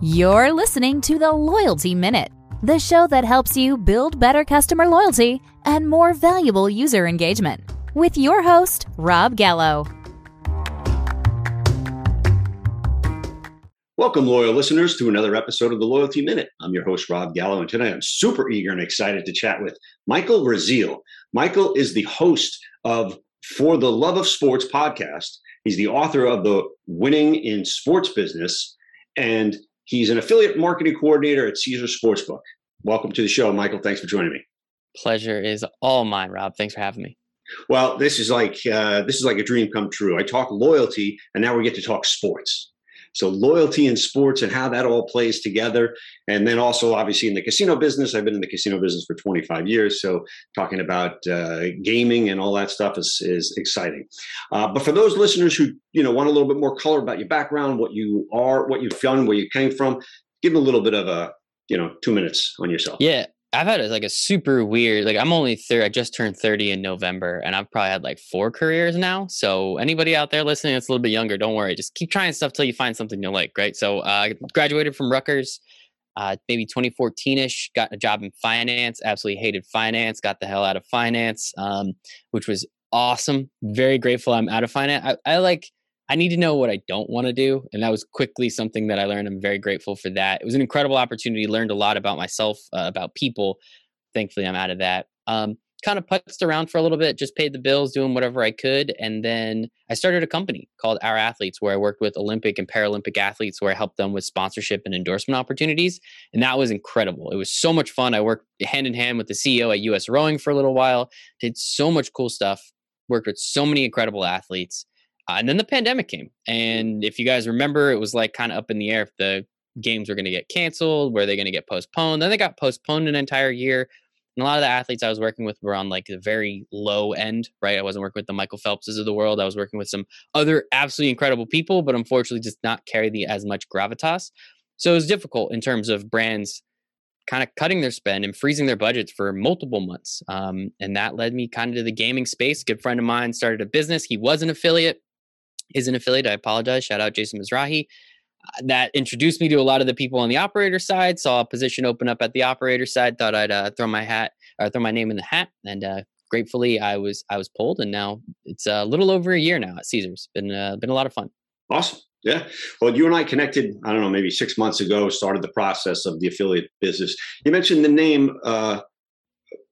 You're listening to the Loyalty Minute, the show that helps you build better customer loyalty and more valuable user engagement. With your host, Rob Gallo. Welcome, loyal listeners, to another episode of the Loyalty Minute. I'm your host, Rob Gallo, and today I'm super eager and excited to chat with Michael Rasile. Michael is the host of For the Love of Sports podcast. He's the author of the Winning in Sports Business, and he's an affiliate marketing coordinator at Caesars Sportsbook. Welcome to the show, Michael. Thanks for joining me. Pleasure is all mine, Rob. Thanks for having me. Well, this is like uh, this is like a dream come true. I talk loyalty, and now we get to talk sports. So loyalty in sports and how that all plays together. And then also, obviously, in the casino business, I've been in the casino business for 25 years. So talking about uh, gaming and all that stuff is, is exciting. Uh, but for those listeners who, you know, want a little bit more color about your background, what you are, what you've done, where you came from, give them a little bit of a, you know, two minutes on yourself. Yeah. I've had like a super weird like I'm only 30 I just turned 30 in November and I've probably had like four careers now. So anybody out there listening that's a little bit younger, don't worry. Just keep trying stuff till you find something you like, right? So uh, I graduated from Rutgers uh, maybe 2014ish, got a job in finance, absolutely hated finance, got the hell out of finance, um, which was awesome. Very grateful I'm out of finance. I, I like I need to know what I don't want to do. And that was quickly something that I learned. I'm very grateful for that. It was an incredible opportunity. Learned a lot about myself, uh, about people. Thankfully, I'm out of that. Um, kind of putzed around for a little bit, just paid the bills, doing whatever I could. And then I started a company called Our Athletes, where I worked with Olympic and Paralympic athletes, where I helped them with sponsorship and endorsement opportunities. And that was incredible. It was so much fun. I worked hand in hand with the CEO at US Rowing for a little while, did so much cool stuff, worked with so many incredible athletes. Uh, and then the pandemic came. And if you guys remember, it was like kind of up in the air if the games were going to get canceled, were they going to get postponed? Then they got postponed an entire year. And a lot of the athletes I was working with were on like the very low end, right? I wasn't working with the Michael Phelpses of the world. I was working with some other absolutely incredible people, but unfortunately just not carry the as much gravitas. So it was difficult in terms of brands kind of cutting their spend and freezing their budgets for multiple months. Um, and that led me kind of to the gaming space. good friend of mine started a business. He was an affiliate is an affiliate. I apologize. Shout out Jason Mizrahi. Uh, that introduced me to a lot of the people on the operator side. Saw a position open up at the operator side. Thought I'd uh, throw my hat or throw my name in the hat, and uh, gratefully I was I was pulled, and now it's a little over a year now at Caesars. Been uh, been a lot of fun. Awesome. Yeah. Well, you and I connected, I don't know, maybe six months ago, started the process of the affiliate business. You mentioned the name uh,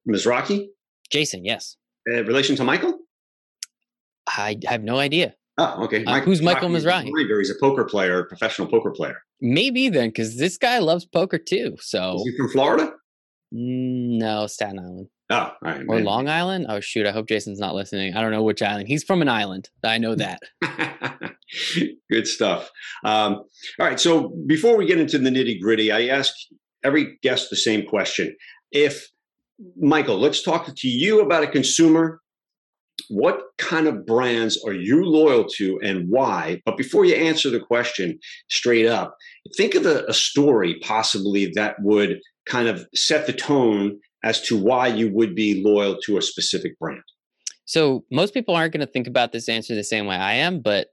Mizrahi? Jason, yes. Uh, relation to Michael? I have no idea. Oh, okay. Uh, who's Michael Mizrahi? He's a poker player, professional poker player. Maybe then, because this guy loves poker too. So is he from Florida? No, Staten Island. Oh, all right. Or man. Long Island? Oh shoot! I hope Jason's not listening. I don't know which island. He's from an island. I know that. Good stuff. Um, all right. So before we get into the nitty gritty, I ask every guest the same question. If Michael, let's talk to you about a consumer what kind of brands are you loyal to and why? But before you answer the question straight up, think of a, a, story possibly that would kind of set the tone as to why you would be loyal to a specific brand. So, most people aren't going to think about this answer the same way I am, but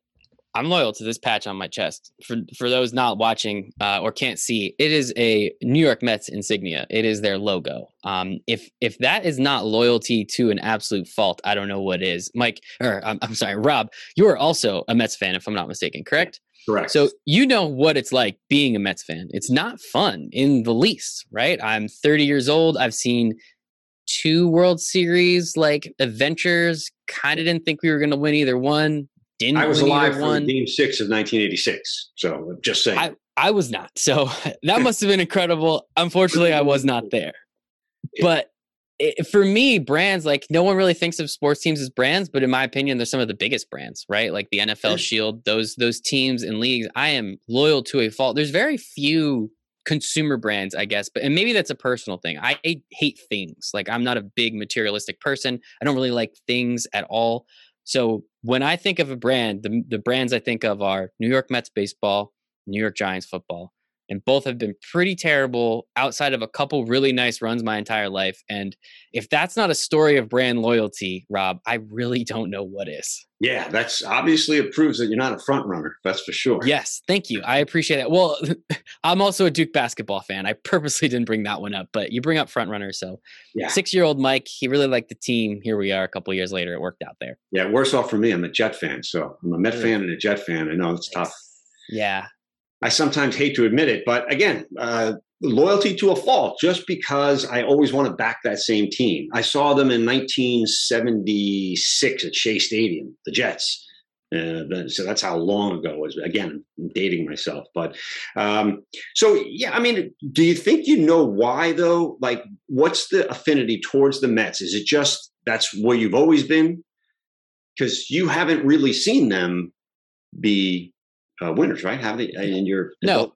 I'm loyal to this patch on my chest. For for those not watching uh, or can't see, it is a New York Mets insignia. It is their logo. Um, if if that is not loyalty to an absolute fault, I don't know what is. Mike, or I'm, I'm sorry, Rob, you are also a Mets fan, if I'm not mistaken, correct? Correct. So you know what it's like being a Mets fan. It's not fun in the least, right? I'm 30 years old. I've seen two World Series like adventures. Kind of didn't think we were going to win either one didn't I was alive for. Game Six of 1986. So just saying. I, I was not. So that must have been incredible. Unfortunately, I was not there. But it, for me, brands like no one really thinks of sports teams as brands, but in my opinion, they're some of the biggest brands, right? Like the NFL Shield, those those teams and leagues. I am loyal to a fault. There's very few consumer brands, I guess, but and maybe that's a personal thing. I hate things. Like I'm not a big materialistic person. I don't really like things at all. So when I think of a brand, the, the brands I think of are New York Mets baseball, New York Giants football, and both have been pretty terrible outside of a couple really nice runs my entire life. And if that's not a story of brand loyalty, Rob, I really don't know what is. Yeah, that's obviously it proves that you're not a front runner. That's for sure. Yes, thank you. I appreciate that. Well, I'm also a Duke basketball fan. I purposely didn't bring that one up, but you bring up front runner. So, yeah. six year old Mike, he really liked the team. Here we are, a couple years later, it worked out there. Yeah, worse off for me. I'm a Jet fan, so I'm a Met fan and a Jet fan. I know it's tough. Yeah, I sometimes hate to admit it, but again, uh, loyalty to a fault just because I always want to back that same team. I saw them in 1976 at Shea Stadium, the Jets. Uh, so that's how long ago it was. Again, I'm dating myself, but um, so yeah. I mean, do you think you know why though? Like, what's the affinity towards the Mets? Is it just that's where you've always been? Because you haven't really seen them be uh, winners, right? Have they in your no?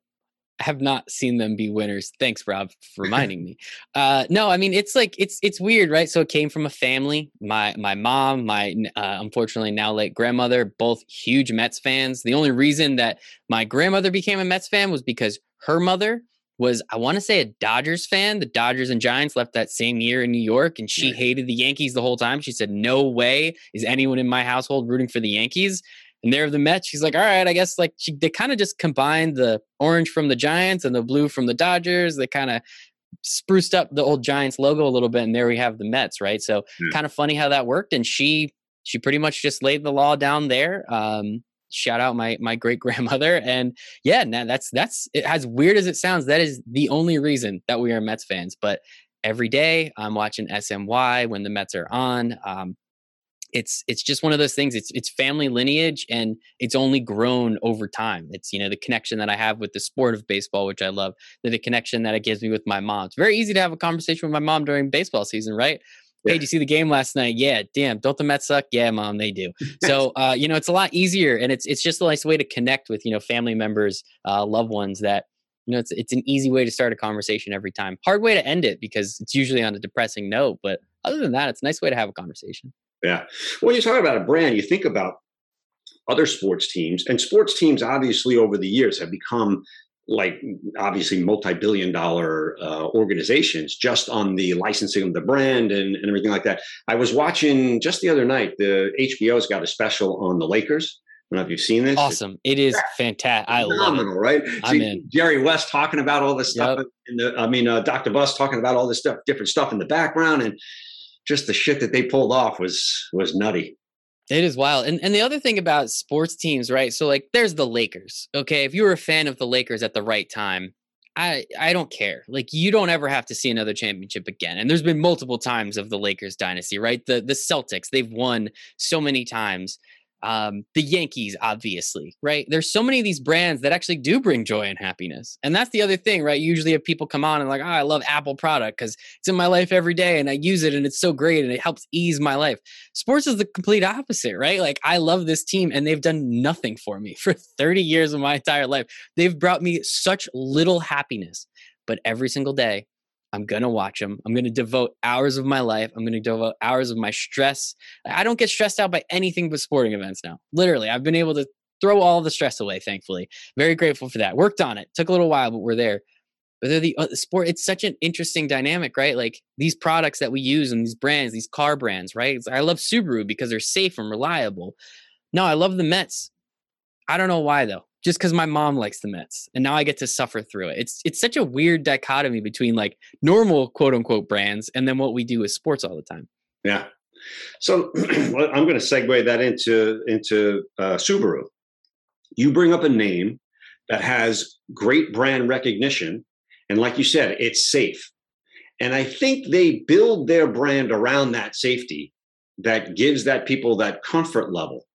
I have not seen them be winners. Thanks, Rob, for reminding me. Uh, no, I mean it's like it's it's weird, right? So it came from a family. My my mom, my uh, unfortunately now late grandmother, both huge Mets fans. The only reason that my grandmother became a Mets fan was because her mother was I want to say a Dodgers fan. The Dodgers and Giants left that same year in New York, and she hated the Yankees the whole time. She said, "No way is anyone in my household rooting for the Yankees." And they're the Mets. She's like, all right, I guess like she, they kind of just combined the orange from the Giants and the blue from the Dodgers. They kind of spruced up the old Giants logo a little bit, and there we have the Mets, right? So mm. kind of funny how that worked. And she she pretty much just laid the law down there. Um, shout out my my great grandmother, and yeah, now that's that's it, as weird as it sounds. That is the only reason that we are Mets fans, but. Every day, I'm watching SNY when the Mets are on. Um, it's it's just one of those things it's it's family lineage and it's only grown over time. It's you know the connection that i have with the sport of baseball which i love the, the connection that it gives me with my mom. It's very easy to have a conversation with my mom during baseball season right? Yeah. hey did you see the game last night? Yeah damn don't the mets suck? Yeah mom they do. So uh, you know it's a lot easier and it's it's just a nice way to connect with you know family members uh, loved ones that you know it's it's an easy way to start a conversation every time. Hard way to end it because it's usually on a depressing note but other than that it's a nice way to have a conversation yeah. When you talk about a brand, you think about other sports teams, and sports teams obviously over the years have become like obviously multi-billion dollar uh, organizations just on the licensing of the brand and, and everything like that. I was watching just the other night, the HBO's got a special on the Lakers. I don't know if you've seen this. Awesome. It is fantastic. I love it. right? I'm in. Jerry West talking about all this stuff. Yep. In the, I mean, uh, Dr. Buss talking about all this stuff, different stuff in the background. And just the shit that they pulled off was was nutty. It is wild. And and the other thing about sports teams, right? So like there's the Lakers. Okay. If you were a fan of the Lakers at the right time, I I don't care. Like you don't ever have to see another championship again. And there's been multiple times of the Lakers dynasty, right? The the Celtics, they've won so many times um, the Yankees, obviously, right? There's so many of these brands that actually do bring joy and happiness. And that's the other thing, right? Usually, if people come on and like, oh, I love Apple product because it's in my life every day and I use it and it's so great and it helps ease my life. Sports is the complete opposite, right? Like, I love this team and they've done nothing for me for 30 years of my entire life. They've brought me such little happiness, but every single day, I'm going to watch them. I'm going to devote hours of my life. I'm going to devote hours of my stress. I don't get stressed out by anything but sporting events now. Literally, I've been able to throw all the stress away, thankfully. Very grateful for that. Worked on it. Took a little while, but we're there. But they're the uh, sport. It's such an interesting dynamic, right? Like these products that we use and these brands, these car brands, right? I love Subaru because they're safe and reliable. No, I love the Mets. I don't know why though just because my mom likes the Mets, and now I get to suffer through it. It's it's such a weird dichotomy between like normal quote unquote brands and then what we do with sports all the time. Yeah. So I'm going to segue that into into uh, Subaru. You bring up a name that has great brand recognition, and like you said, it's safe. And I think they build their brand around that safety that gives that people that comfort level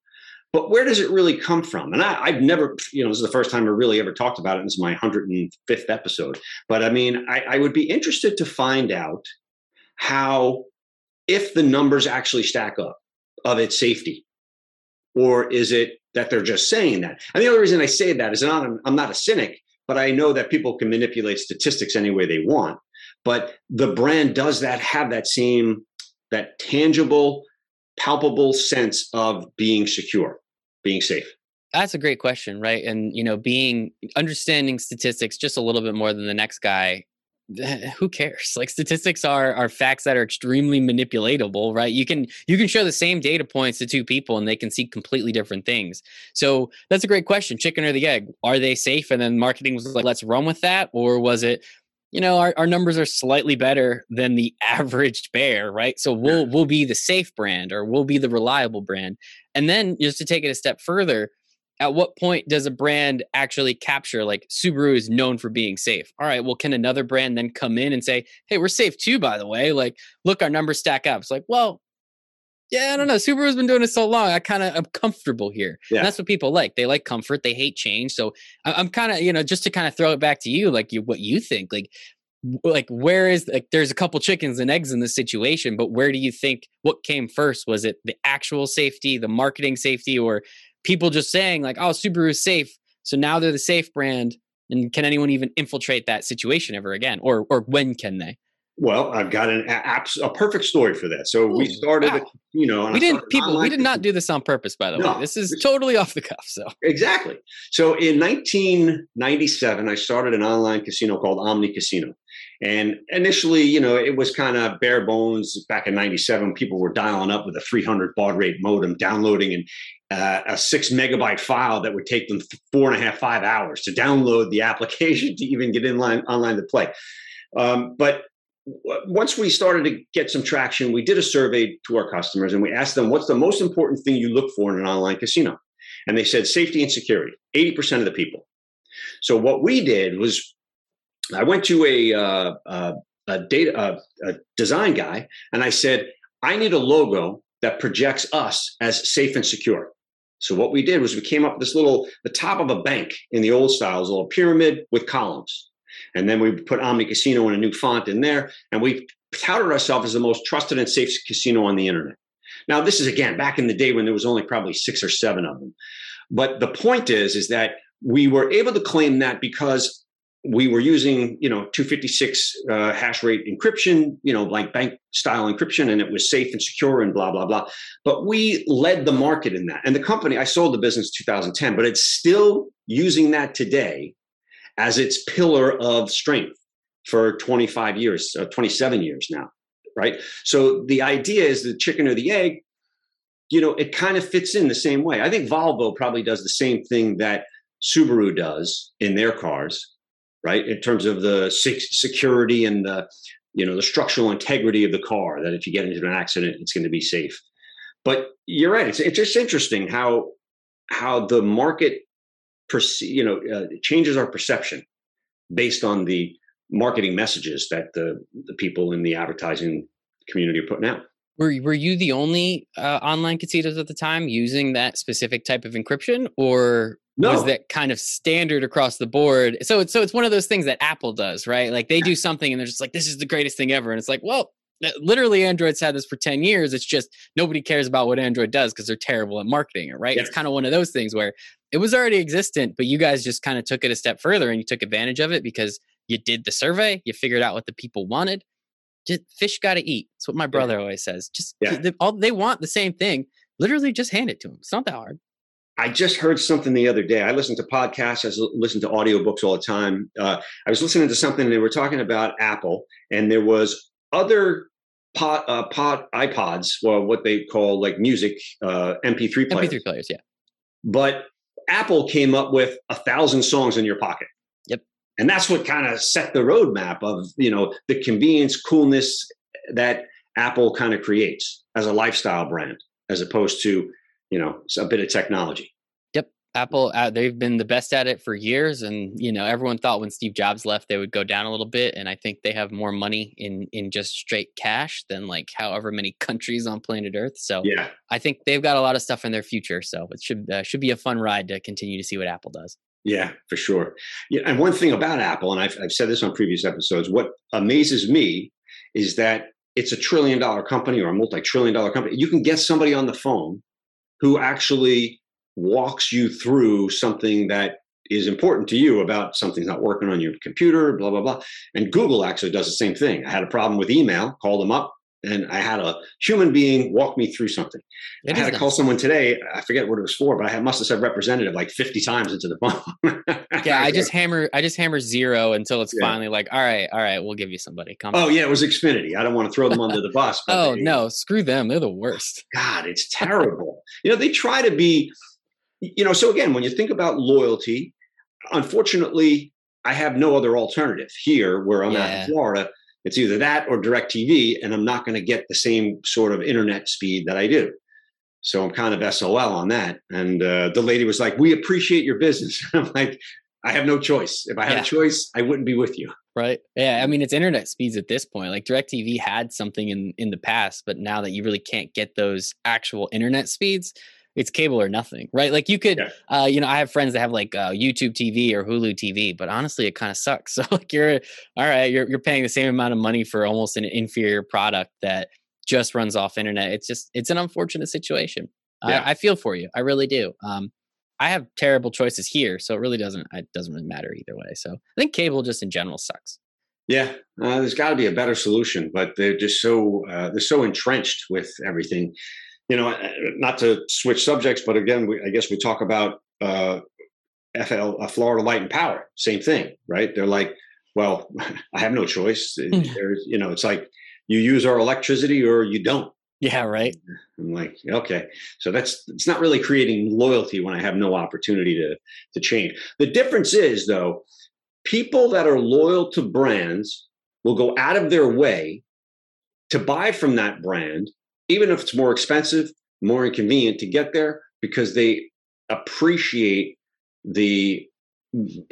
but where does it really come from? And I, have never, you know, this is the first time I really ever talked about it. This is my 105th episode. But I mean, I, I would be interested to find out how, if the numbers actually stack up of its safety, or is it that they're just saying that? And the only reason I say that is not, I'm not a cynic, but I know that people can manipulate statistics any way they want. But the brand does that have that same, that tangible, palpable sense of being secure being safe. That's a great question, right? And you know, being understanding statistics just a little bit more than the next guy who cares? Like statistics are are facts that are extremely manipulatable right? You can you can show the same data points to two people and they can see completely different things. So that's a great question chicken or the egg? Are they safe? And then marketing was like let's run with that or was it you know our, our numbers are slightly better than the average bear right so we'll we'll be the safe brand or we'll be the reliable brand and then just to take it a step further at what point does a brand actually capture like Subaru is known for being safe? All right, well, can another brand then come in and say, hey, we're safe too, by the way? Like, look, our numbers stack up. It's like, well, yeah, I don't know. Subaru's been doing it so long. I kind of am comfortable here. Yeah. And that's what people like. They like comfort. They hate change. So I, am kind of, you know, just to kind of throw it back to you, like you, what you think, like, like where is like there's a couple chickens and eggs in this situation but where do you think what came first was it the actual safety the marketing safety or people just saying like, "Oh, Subaru is safe," so now they're the safe brand. And can anyone even infiltrate that situation ever again, or or when can they? Well, I've got an a, a perfect story for that. So Ooh, we started, wow. you know, we didn't people. We did not do this on purpose, by the no, way. This is totally off the cuff. So exactly. So in 1997, I started an online casino called Omni Casino. And initially, you know, it was kind of bare bones. Back in '97, people were dialing up with a 300 baud rate modem, downloading and uh, a six megabyte file that would take them four and a half, five hours to download the application to even get in line online to play. Um, but once we started to get some traction, we did a survey to our customers and we asked them, what's the most important thing you look for in an online casino? And they said safety and security, 80% of the people. So what we did was I went to a, uh, a data, uh, a design guy and I said, I need a logo that projects us as safe and secure. So what we did was we came up with this little, the top of a bank in the old styles, a little pyramid with columns. And then we put Omni Casino in a new font in there, and we touted ourselves as the most trusted and safe casino on the internet. Now, this is again back in the day when there was only probably six or seven of them. But the point is, is that we were able to claim that because we were using you know 256 uh, hash rate encryption you know like bank style encryption and it was safe and secure and blah blah blah but we led the market in that and the company i sold the business 2010 but it's still using that today as its pillar of strength for 25 years uh, 27 years now right so the idea is the chicken or the egg you know it kind of fits in the same way i think volvo probably does the same thing that subaru does in their cars right? In terms of the security and the, you know, the structural integrity of the car, that if you get into an accident, it's going to be safe. But you're right. It's, it's just interesting how how the market, perce- you know, uh, changes our perception based on the marketing messages that the the people in the advertising community are putting out. Were were you the only uh, online casinos at the time using that specific type of encryption, or no. was that kind of standard across the board? So it's so it's one of those things that Apple does, right? Like they do something and they're just like, "This is the greatest thing ever," and it's like, well, literally Android's had this for 10 years. It's just nobody cares about what Android does because they're terrible at marketing it, right? Yes. It's kind of one of those things where it was already existent, but you guys just kind of took it a step further and you took advantage of it because you did the survey, you figured out what the people wanted, just fish got to eat. That's what my brother yeah. always says. Just yeah. they, all they want the same thing. Literally, just hand it to them. It's not that hard. I just heard something the other day. I listen to podcasts. I listen to audiobooks all the time. Uh, I was listening to something. and They were talking about Apple, and there was other pod, uh, pod iPods, well, what they call like music uh, MP3 players. MP3 players, yeah. But Apple came up with a thousand songs in your pocket Yep. and that's what kind of set the roadmap of you know the convenience coolness that apple kind of creates as a lifestyle brand as opposed to you know a bit of technology apple uh, they've been the best at it for years and you know everyone thought when steve jobs left they would go down a little bit and i think they have more money in in just straight cash than like however many countries on planet earth so yeah i think they've got a lot of stuff in their future so it should uh, should be a fun ride to continue to see what apple does yeah, for sure. Yeah, and one thing about Apple, and I've, I've said this on previous episodes, what amazes me is that it's a trillion dollar company or a multi trillion dollar company. You can get somebody on the phone who actually walks you through something that is important to you about something's not working on your computer, blah, blah, blah. And Google actually does the same thing. I had a problem with email, called them up. and I had a human being walk me through something. It I had to call someone today. I forget what it was for, but I must have said representative like 50 times into the phone. Yeah, I just hammer I just hammer zero until it's Yeah. finally like, all right, all right, we'll give you somebody. Come Oh on. yeah, it was Xfinity. I don't want to throw them under the bus. but Oh they- no, screw them. They're the worst. God, it's terrible. you know, they try to be, you know, so again, when you think about loyalty, unfortunately, I have no other alternative here where I'm at in Florida. It's either that or DirecTV, and I'm not going to get the same sort of internet speed that I do. So I'm kind of SOL on that. And uh, the lady was like, "We appreciate your business." I'm like, "I have no choice. If I had Yeah. a choice, I wouldn't be with you." Right. Yeah. I mean, it's internet speeds at this point. Like DirecTV had something in in the past, but now that you really can't get those actual internet speeds, it's cable or nothing. Right. Like you could, Yeah. uh, you know, I have friends that have like uh, YouTube TV or Hulu TV, but honestly, it kind of sucks. So like you're all right, you're you're paying the same amount of money for almost an inferior product that just runs off internet. It's just it's an unfortunate situation. Yeah. I, I feel for you. I really do. Um, I have terrible choices here, so it really doesn't it doesn't really matter either way. So I think cable just in general sucks. Yeah, uh, there's got to be a better solution, but they're just so uh, they're so entrenched with everything. You know, uh, not to switch subjects, but again, we, I guess we talk about uh, FL, uh, Florida Light and Power. Same thing, right? They're like, well, I have no choice. Mm. There's, you know, it's like you use our electricity or you don't. Yeah, right. I'm like, okay, so that's it's not really creating loyalty when I have no opportunity to to change. The difference is though, people that are loyal to brands will go out of their way to buy from that brand, even if it's more expensive, more inconvenient to get there, because they appreciate the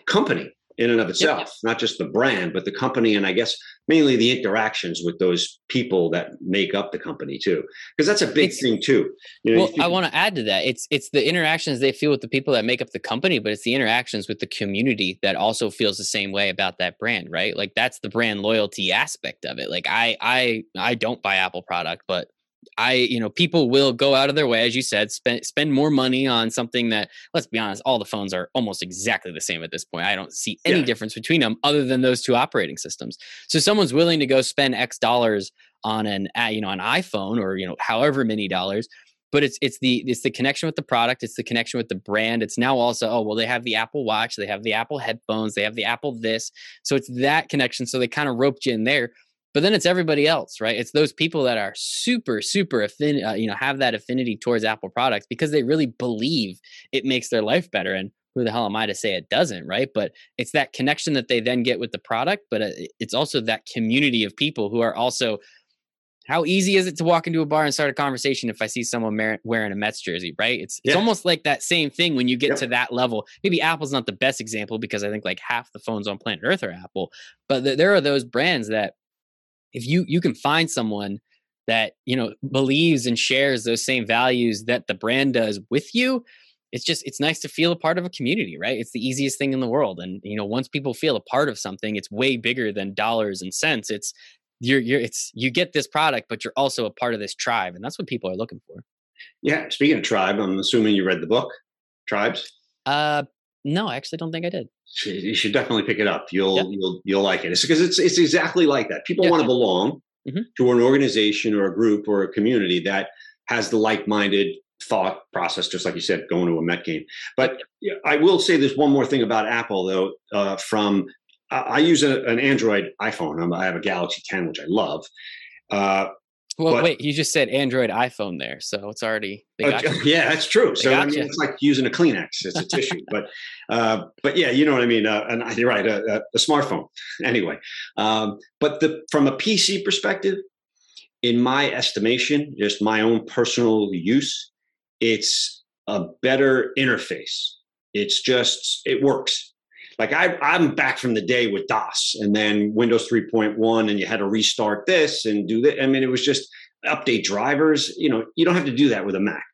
company in and of itself, not just the brand, but the company, and I guess mainly the interactions with those people that make up the company too, because that's a big It's- thing too. You know, Well, I want to add to that. It's it's the interactions they feel with the people that make up the company, but it's the interactions with the community that also feels the same way about that brand, right? Like that's the brand loyalty aspect of it. Like I I I don't buy Apple product, but I, you know, people will go out of their way, as you said, spend spend more money on something that, let's be honest, all the phones are almost exactly the same at this point. I don't see any Yeah. difference between them other than those two operating systems. So someone's willing to go spend X dollars on an, uh, you know, an iPhone or you know, however many dollars, but it's it's the it's the connection with the product, it's the connection with the brand. It's now also, oh well, they have the Apple Watch, they have the Apple headphones, they have the Apple this, so it's that connection. So they kind of roped you in there but then it's everybody else right it's those people that are super super affin- uh, you know have that affinity towards apple products because they really believe it makes their life better and who the hell am i to say it doesn't right but it's that connection that they then get with the product but uh, it's also that community of people who are also how easy is it to walk into a bar and start a conversation if I see someone wearing a Mets jersey, right? It's it's Yeah. almost like that same thing when you get Yep. to that level. Maybe Apple's not the best example because I think like half the phones on planet Earth are Apple, but th- there are those brands that if you you can find someone that you know believes and shares those same values that the brand does with you it's just it's nice to feel a part of a community right it's the easiest thing in the world and you know once people feel a part of something it's way bigger than dollars and cents it's you're you're it's you get this product but you're also a part of this tribe and that's what people are looking for yeah. Speaking of tribe, I'm assuming you read the book, Tribes. uh no i actually don't think i did You should definitely pick it up. You'll Yeah. you'll you'll like it. It's because it's it's exactly like that. People Yeah. want to belong Mhm. to an organization or a group or a community that has the like-minded thought process, just like you said, going to a Met game. But yeah, I will say there's one more thing about Apple though. Uh, from I I use a, an Android iPhone. I'm, I have a Galaxy 10, which I love. Uh, well But- wait you just said android iphone there so it's already they Uh, yeah, that's true. So I mean, it's like using a Kleenex; it's a tissue. But, uh, but yeah, you know what I mean. Uh, and you're right, a, a, a smartphone. Anyway, um, but the from a PC perspective, in my estimation, just my own personal use, it's a better interface. It's just it works. Like I, I'm back from the day with DOS, and then Windows 3.1, and you had to restart this and do that. I mean, it was just update drivers. You know, you don't have to do that with a Mac.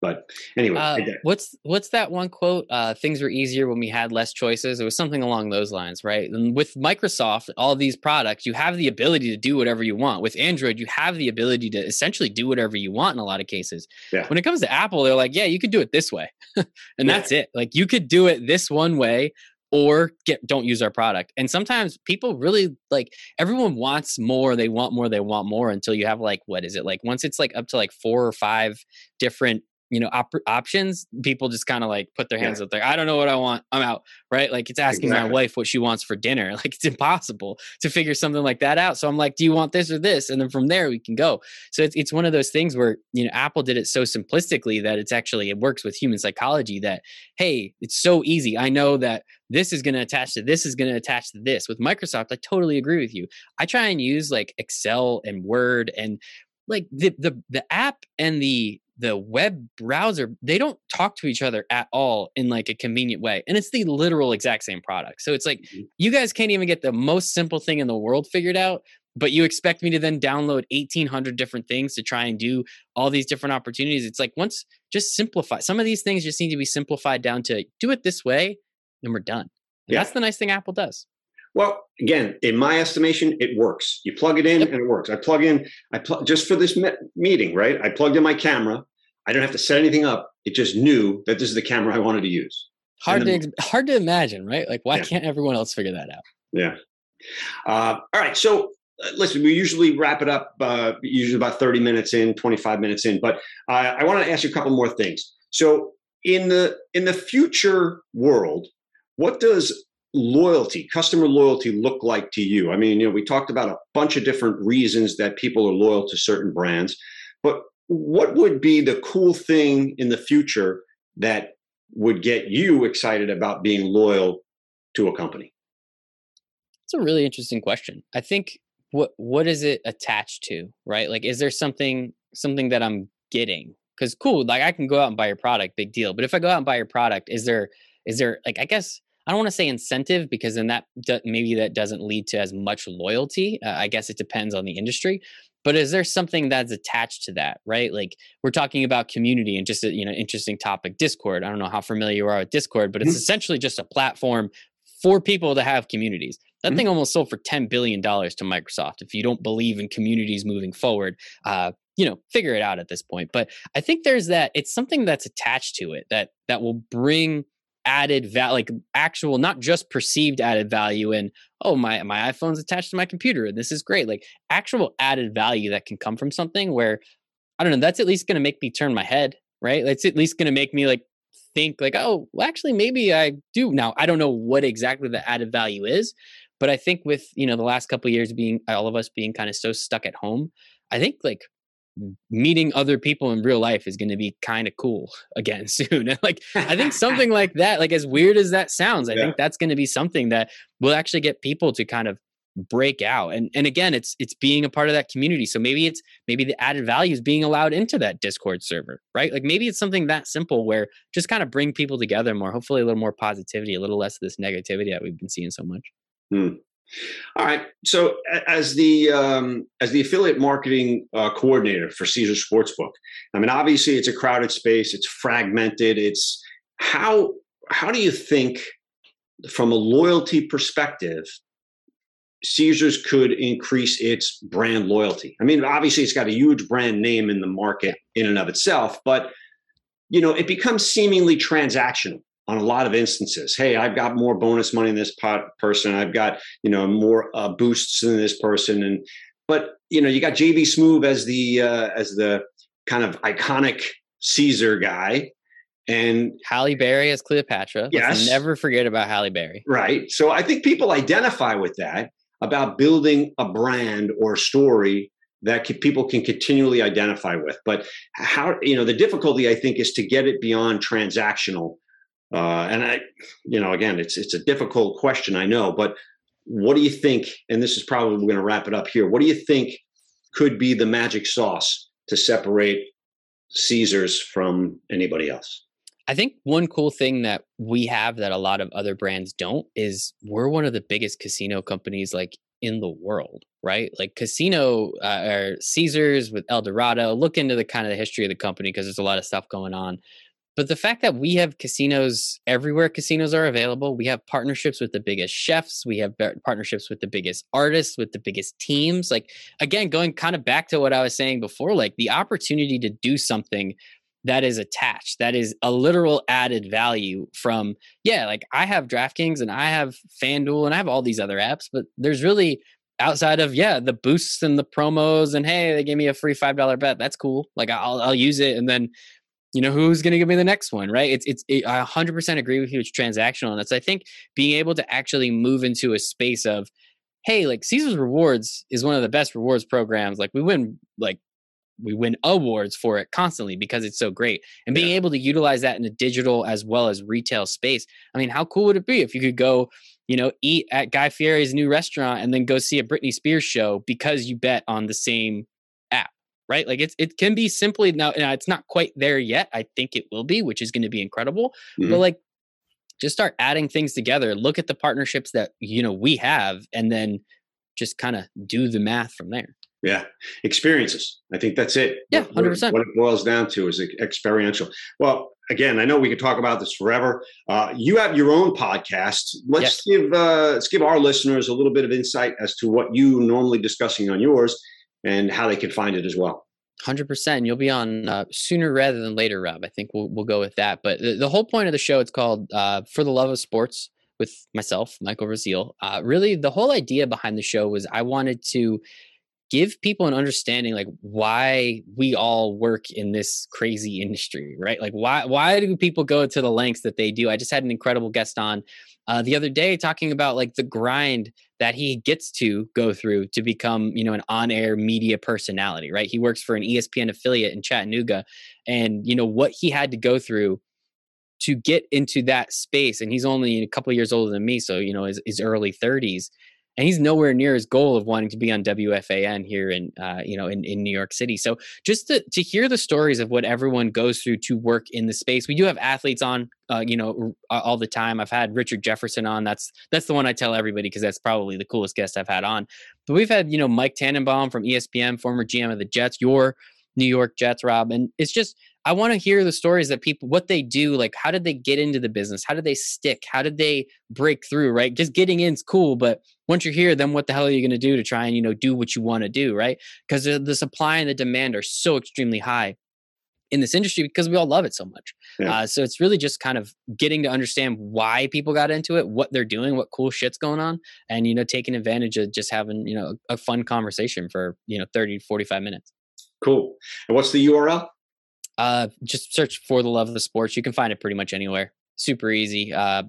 But anyway, Uh, what's what's that one quote? Uh, things were easier when we had less choices. It was something along those lines, right? And with Microsoft, all these products, you have the ability to do whatever you want. With Android, you have the ability to essentially do whatever you want in a lot of cases. Yeah. When it comes to Apple, they're like, yeah, you could do it this way, and Yeah. that's it. Like you could do it this one way, or get don't use our product. And sometimes people really like everyone wants more, they want more, they want more until you have like what is it? Like once it's like up to like four or five different you know op- options people just kind of like put their hands yeah. up there i don't know what i want i'm out right? Like it's asking exactly. my wife what she wants for dinner like it's impossible to figure something like that out so i'm like do you want this or this? And then from there we can go. So it's, it's one of those things where you know apple did it so simplistically that it's actually it works with human psychology that hey it's so easy i know that this is going to attach to this is going to attach to this. With microsoft i totally agree with you. I try and use like excel and word and like the the the app and the the web browser they don't talk to each other at all in like a convenient way and it's the literal exact same product so it's like mm-hmm. you guys can't even get the most simple thing in the world figured out but you expect me to then download 1800 different things to try and do all these different opportunities it's like once just simplify some of these things just need to be simplified down to do it this way and we're done and yeah. that's the nice thing apple does well, again, in my estimation, it works. You plug it in yep. and it works. I plug in, I plug just for this me- meeting, right? I plugged in my camera. I don't have to set anything up. It just knew that this is the camera I wanted to use. Hard then, to hard to imagine, right? Like, why yeah. can't everyone else figure that out? Yeah. Uh, all right. So, uh, listen, we usually wrap it up uh, usually about thirty minutes in, twenty five minutes in. But I want to ask you a couple more things. So, in the in the future world, what does loyalty, customer loyalty look like to you? I mean, you know, we talked about a bunch of different reasons that people are loyal to certain brands, but what would be the cool thing in the future that would get you excited about being loyal to a company? It's a really interesting question. I think what what is it attached to, right? Like is there something something that I'm getting? Cuz cool, like I can go out and buy your product, big deal. But if I go out and buy your product, is there is there like I guess I don't want to say incentive because then that maybe that doesn't lead to as much loyalty. Uh, I guess it depends on the industry but is there something that's attached to that right like we're talking about community and just a you know interesting topic discord i don't know how familiar you are with discord but it's mm-hmm. essentially just a platform for people to have communities that mm-hmm. thing almost sold for $10 billion to microsoft if you don't believe in communities moving forward uh, you know figure it out at this point but i think there's that it's something that's attached to it that that will bring added value, like actual, not just perceived added value in, oh, my, my iPhone's attached to my computer and this is great. Like actual added value that can come from something where, I don't know, that's at least going to make me turn my head, right? That's at least going to make me like think like, oh, well, actually, maybe I do. Now, I don't know what exactly the added value is, but I think with, you know, the last couple years being, all of us being kind of so stuck at home, I think like meeting other people in real life is going to be kind of cool again soon. like I think something like that, like as weird as that sounds, I yeah. think that's going to be something that will actually get people to kind of break out. And and again, it's it's being a part of that community. So maybe it's maybe the added value is being allowed into that Discord server, right? Like maybe it's something that simple where just kind of bring people together more, hopefully a little more positivity, a little less of this negativity that we've been seeing so much. Hmm. All right. So, as the um, as the affiliate marketing uh, coordinator for Caesars Sportsbook, I mean, obviously, it's a crowded space. It's fragmented. It's how how do you think, from a loyalty perspective, Caesars could increase its brand loyalty? I mean, obviously, it's got a huge brand name in the market in and of itself, but you know, it becomes seemingly transactional on a lot of instances. Hey, I've got more bonus money than this pot person. I've got you know more uh, boosts than this person, and but you know you got JB Smoove as the uh, as the kind of iconic Caesar guy, and Halle Berry as Cleopatra. Yes, Let's never forget about Halle Berry. Right. So I think people identify with that about building a brand or story that people can continually identify with. But how you know the difficulty I think is to get it beyond transactional uh, and I, you know, again, it's it's a difficult question, I know, but what do you think? And this is probably going to wrap it up here. What do you think could be the magic sauce to separate Caesars from anybody else? I think one cool thing that we have that a lot of other brands don't is we're one of the biggest casino companies like in the world, right? Like casino uh, or Caesars with Eldorado. Look into the kind of the history of the company because there's a lot of stuff going on. But the fact that we have casinos everywhere casinos are available, we have partnerships with the biggest chefs, we have partnerships with the biggest artists, with the biggest teams. Like, again, going kind of back to what I was saying before, like the opportunity to do something that is attached. That is a literal added value from, yeah, like I have DraftKings and I have FanDuel and I have all these other apps, but there's really outside of, yeah, the boosts and the promos and hey, they gave me a free $5 bet. That's cool. Like I'll, I'll use it. And then, you know, who's going to give me the next one, right? It's, it's, it, I 100% agree with you. It's transactional. And that's, I think, being able to actually move into a space of, hey, like Caesar's Rewards is one of the best rewards programs. Like we win like we win awards for it constantly because it's so great. And being yeah. able to utilize that in a digital as well as retail space. I mean, how cool would it be if you could go, you know, eat at Guy Fieri's new restaurant and then go see a Britney Spears show because you bet on the same right? Like it's it can be simply now, now it's not quite there yet. I think it will be, which is going to be incredible. Mm-hmm. But like just start adding things together, look at the partnerships that, you know, we have and then just kind of do the math from there. Yeah, experiences. I think that's it. Yeah, hundred percent. What it boils down to is experiential. Well, again, I know we could talk about this forever. Uh, you have your own podcast. Let's yes. give uh, let's give our listeners a little bit of insight as to what you normally discussing on yours and how they can find it as well. Hundred percent. You'll be on uh, sooner rather than later, Rob. I think we'll we'll go with that. But the, the whole point of the show, it's called uh, "For the Love of Sports." With myself, Michael Rasile. Uh, really, the whole idea behind the show was I wanted to give people an understanding like why we all work in this crazy industry right? Like why why do people go to the lengths that they do? I just had an incredible guest on uh, the other day talking about like the grind that he gets to go through to become you know an on-air media personality right? He works for an espn affiliate in chattanooga and you know what he had to go through to get into that space and he's only a couple years older than me so you know his, his early 30s and he's nowhere near his goal of wanting to be on WFAN here in uh, you know in, in New York City. So just to, to hear the stories of what everyone goes through to work in the space, we do have athletes on uh, you know all the time. I've had Richard Jefferson on. That's that's the one I tell everybody because that's probably the coolest guest I've had on. But we've had you know Mike Tannenbaum from ESPN, former GM of the Jets, your New York Jets, Rob, and it's just I want to hear the stories that people, what they do, like how did they get into the business? How did they stick? How did they break through? Right? Just getting in is cool, but once you're here, then what the hell are you going to do to try and you know do what you want to do? Right? Because the, the supply and the demand are so extremely high in this industry because we all love it so much. Yeah. Uh, so it's really just kind of getting to understand why people got into it, what they're doing, what cool shit's going on, and you know taking advantage of just having you know a, fun conversation for you know 30 to 45 minutes. Cool. And what's the URL? Uh, just search for the love of the sports. You can find it pretty much anywhere. Super easy. Uh,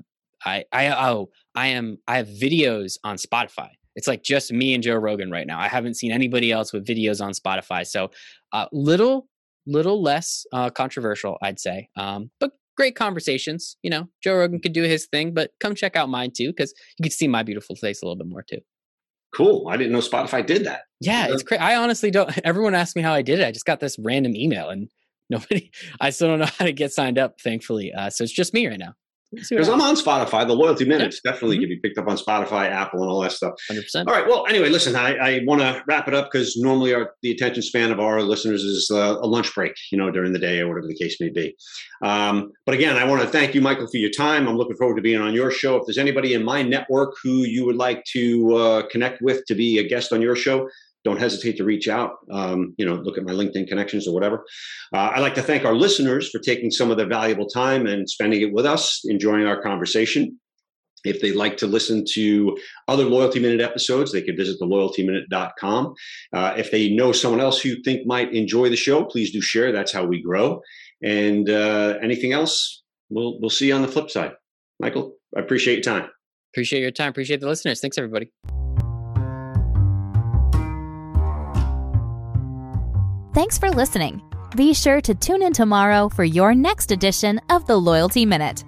I I oh I am I have videos on Spotify. It's like just me and Joe Rogan right now. I haven't seen anybody else with videos on Spotify. So uh, little little less uh, controversial, I'd say. Um, but great conversations. You know, Joe Rogan could do his thing, but come check out mine too because you can see my beautiful face a little bit more too. Cool. I didn't know Spotify did that. Yeah, it's crazy. I honestly don't. Everyone asked me how I did it. I just got this random email, and nobody i still don't know how to get signed up thankfully uh, so it's just me right now because I'm on Spotify. The loyalty minutes yeah. definitely mm-hmm. can be picked up on Spotify, Apple, and all that stuff. 100%. All right. Well, anyway, listen, I, I want to wrap it up because normally our, the attention span of our listeners is uh, a lunch break, you know, during the day or whatever the case may be. Um, but again, I want to thank you, Michael, for your time. I'm looking forward to being on your show. If there's anybody in my network who you would like to uh, connect with to be a guest on your show, don't hesitate to reach out. Um, you know, look at my LinkedIn connections or whatever. Uh, I'd like to thank our listeners for taking some of their valuable time and spending it with us, enjoying our conversation. If they'd like to listen to other Loyalty Minute episodes, they can visit theloyaltyminute.com. Uh, if they know someone else who you think might enjoy the show, please do share. That's how we grow. And uh, anything else, we'll we'll see you on the flip side. Michael, I appreciate your time. Appreciate your time. Appreciate the listeners. Thanks, everybody. Thanks for listening. Be sure to tune in tomorrow for your next edition of the Loyalty Minute.